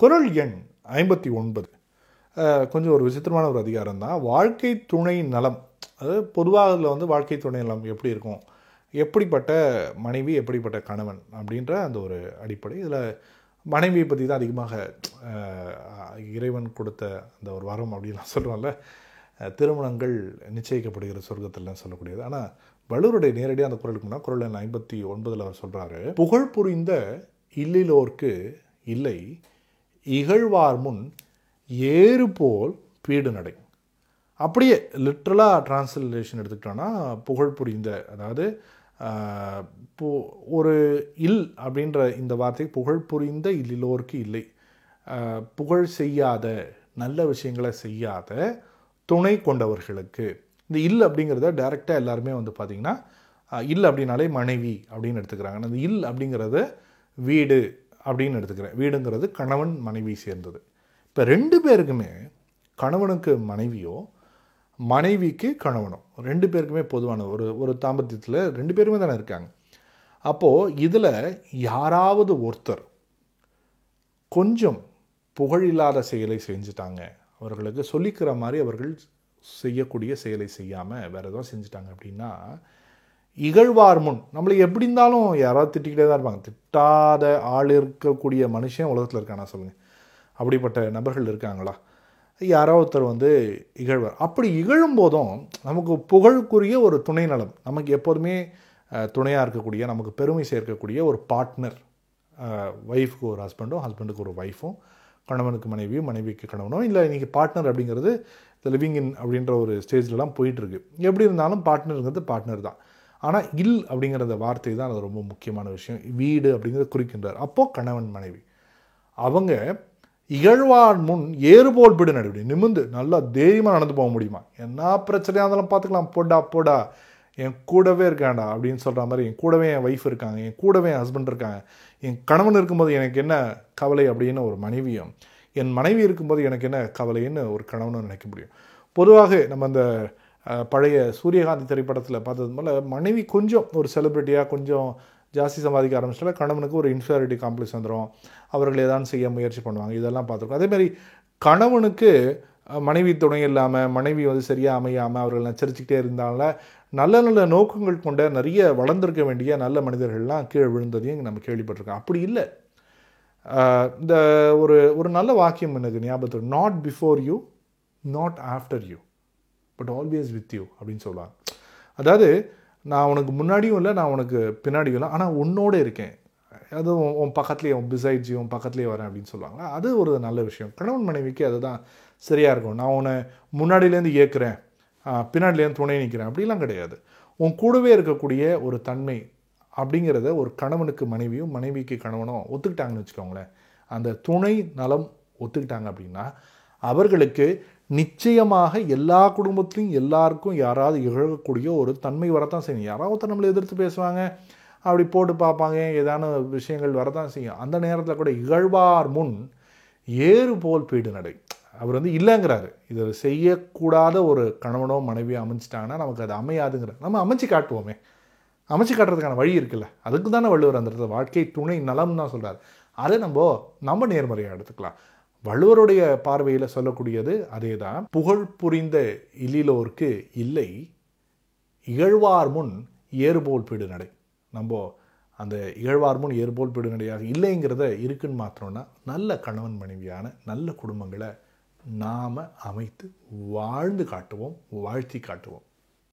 குரல் எண் ஐம்பத்தி ஒன்பது. கொஞ்சம் ஒரு விசித்திரமான ஒரு அதிகாரம் தான் வாழ்க்கை துணை நலம். அது பொதுவாக அதில் வந்து வாழ்க்கை துணை நலம் எப்படி இருக்கும்? எப்படிப்பட்ட மனைவி எப்படிப்பட்ட கணவன் அப்படின்ற அந்த ஒரு அடிப்படை. இதில் மனைவியை பற்றி தான் அதிகமாக இறைவன் கொடுத்த அந்த ஒரு வரம் அப்படின்லாம் சொல்கிறோம்ல திருமணங்கள் நிச்சயிக்கப்படுகிற சொர்க்கத்தில்லாம் சொல்லக்கூடியது. ஆனால் வள்ளுவருடைய நேரடியாக அந்த குரலுக்கு முன்னா குரல் எண் ஐம்பத்தி ஒன்பதில் அவர் சொல்கிறாரு புகழ் புரிந்த இல்லிலோர்க்கு இல்லை இகழ்வார் முன் ஏறு போல் பீடு நடை அப்படியே லிட்ரலாக டிரான்ஸ்லேஷன் எடுத்துக்கிட்டோன்னா புகழ் புரிந்த அதாவது ஒரு இல் அப்படின்ற இந்த வார்த்தை புகழ் புரிந்த இல்லோருக்கு இல்லை. புகழ் செய்யாத நல்ல விஷயங்களை செய்யாத துணை கொண்டவர்களுக்கு. இந்த இல் அப்படிங்கிறத டைரெக்டாக எல்லாருமே வந்து பார்த்திங்கன்னா இல் அப்படின்னாலே மனைவி அப்படின்னு எடுத்துக்கிறாங்க. அந்த இல் அப்படிங்கிறது வீடு அப்படின்னு எடுத்துக்கிறேன். வீடுங்கிறது கணவன் மனைவி சேர்ந்தது. இப்போ ரெண்டு பேருக்குமே கணவனுக்கு மனைவியோ மனைவிக்கு கணவனோ ரெண்டு பேருக்குமே பொதுவான ஒரு ஒரு தாம்பத்தியத்தில் ரெண்டு பேருமே தானே இருக்காங்க. அப்போது இதில் யாராவது ஒருத்தர் கொஞ்சம் புகழில்லாத செயலை செஞ்சுட்டாங்க. அவர்களுக்கு சொல்லிக்கிற மாதிரி அவர்கள் செய்யக்கூடிய செயலை செய்யாமல் வேறு எதுவும் செஞ்சுட்டாங்க அப்படின்னா இகழ்வார் முன். நம்மளை எப்படி இருந்தாலும் யாராவது திட்டிக்கிட்டே தான் இருப்பாங்க. திட்டாத ஆள் இருக்கக்கூடிய மனுஷன் உலகத்தில் இருக்கானா சொல்லுங்கள் அப்படிப்பட்ட நபர்கள் இருக்காங்களா? யாரோ ஒருத்தர் வந்து இகழ்வார். அப்படி இகழும் போதும் நமக்கு புகழுக்குரிய ஒரு துணை நலம் நமக்கு எப்போதுமே துணையாக இருக்கக்கூடிய நமக்கு பெருமை சேர்க்கக்கூடிய ஒரு பார்ட்னர் ஒய்ஃப்க்கு ஒரு ஹஸ்பண்டும் ஹஸ்பண்டுக்கு ஒரு ஒய்ஃபும் கணவனுக்கு மனைவியும் மனைவிக்கு கணவனும் இல்லை இன்றைக்கி பார்ட்னர் அப்படிங்கிறது இந்த லிவிங் இன் அப்படின்ற ஒரு ஸ்டேஜ்லலாம் போயிட்டுருக்கு எப்படி இருந்தாலும் பார்ட்னருங்கிறது பார்ட்னர் தான். ஆனால் இல் அப்படிங்கிற அந்த வார்த்தை தான் அது ரொம்ப முக்கியமான விஷயம். வீடு அப்படிங்கிறத குறிக்கின்றார். அப்போது கணவன் மனைவி. அவங்க இகழ்வான் முன் ஏறுபோல் பிடு நடுவிடி நிமிந்து நல்லா தைரியமாக நடந்து போக முடியுமா? என்ன பிரச்சனையாக இருந்தாலும் பார்த்துக்கலாம் போடா போடா. என் கூடவே இருக்காண்டா அப்படின்னு சொல்கிற மாதிரி என் கூடவே என் ஒய்ஃப் இருக்காங்க என் கூடவே என் ஹஸ்பண்ட் இருக்காங்க. என் கணவன் இருக்கும்போது எனக்கு என்ன கவலை? அப்படின்னு ஒரு மனைவியும் என் மனைவி இருக்கும்போது எனக்கு என்ன கவலைன்னு ஒரு கணவனும் நினைக்க முடியும். பொதுவாக நம்ம அந்த பழைய சூரியகாந்தி திரைப்படத்தில் பார்த்தது போல் மனைவி கொஞ்சம் ஒரு செலிப்ரிட்டியாக கொஞ்சம் ஜாஸ்தி சம்பாதிக்க ஆரம்பிச்சிட்டால கணவனுக்கு ஒரு இன்ஃபீரியாரிட்டி காம்ப்ளெக்ஸ் வந்துடும் அவர்கள் ஏதாவது செய்ய முயற்சி பண்ணுவாங்க. இதெல்லாம் பார்த்துருக்கோம் அதேமாதிரி கணவனுக்கு மனைவி துணை இல்லாமல் மனைவி வந்து சரியாக அமையாமல் அவர்கள் நச்சரிச்சுக்கிட்டே இருந்தால நல்ல நல்ல நோக்கங்கள் கொண்ட நிறைய வளர்ந்திருக்க வேண்டிய நல்ல மனிதர்கள்லாம் கீழே விழுந்ததையும் நம்ம கேள்விப்பட்டிருக்கோம். அப்படி இல்லை. இந்த ஒரு ஒரு நல்ல வாக்கியம் எனக்கு ஞாபகத்தில் not before you not after you but always with you அப்படின்னு சொல்லுவாங்க. அதாவது நான் உனக்கு முன்னாடியும் இல்லை நான் உனக்கு பின்னாடியும் இல்லை ஆனால் உன்னோட இருக்கேன். அது உன் பக்கத்துலேயே உன் பிசைட்ஸ் உன் பக்கத்துலேயே வரேன் அப்படின்னு சொல்லுவாங்க. அது ஒரு நல்ல விஷயம். கணவன் மனைவிக்கு அதுதான் சரியாக இருக்கும். நான் உன்னை முன்னாடியிலேருந்து ஏற்கிறேன் பின்னாடிலேருந்து துணை நிற்கிறேன் அப்படிலாம் கிடையாது. உன் கூடவே இருக்கக்கூடிய ஒரு தன்மை அப்படிங்கிறத ஒரு கணவனுக்கு மனைவியும் மனைவிக்கு கணவனும் ஒத்துக்கிட்டாங்கன்னு வச்சுக்கோங்களேன். அந்த துணை நலம் ஒத்துக்கிட்டாங்க அப்படின்னா அவர்களுக்கு நிச்சயமாக எல்லா குடும்பத்திலையும் எல்லாருக்கும் யாராவது இழக்கக்கூடிய ஒரு தன்மை வரத்தான் செய்யும். யாராவது ஒருத்தர் நம்மளை எதிர்த்து பேசுவாங்க அப்படி போட்டு பார்ப்பாங்க ஏதான விஷயங்கள் வரத்தான் செய்யும். அந்த நேரத்தில் கூட இகழ்வார் முன் ஏறு போல் பீடு நடை. அவர் வந்து இல்லைங்கிறாரு. இதை செய்யக்கூடாத ஒரு கணவனோ மனைவியோ அமைச்சிட்டாங்கன்னா நமக்கு அது அமையாதுங்கிற நம்ம அமைச்சு காட்டுவோமே. அமைச்சு காட்டுறதுக்கான வழி இருக்குல்ல. அதுக்கு தானே வள்ளுவர் அந்த இடத்துல வாழ்க்கை துணை நலம் தான் சொல்கிறார் அதை நம்ம நம்ம நேர்மறையாக எடுத்துக்கலாம். வள்ளுவருடைய பார்வையில் சொல்லக்கூடியது அதே தான் புகழ் புரிந்த இல்லிலோர்க்கு இல்லை இகழ்வார் முன் ஏறுபோல் பிடுநடை நம்ம அந்த இகழ்வார் முன் ஏறுபோல் பிடுநடையாக இல்லைங்கிறத இருக்குன்னு மாத்திரம்னா நல்ல கணவன் மனைவியான நல்ல குடும்பங்களை நாம் அமைத்து வாழ்ந்து காட்டுவோம் வாழ்த்தி காட்டுவோம்.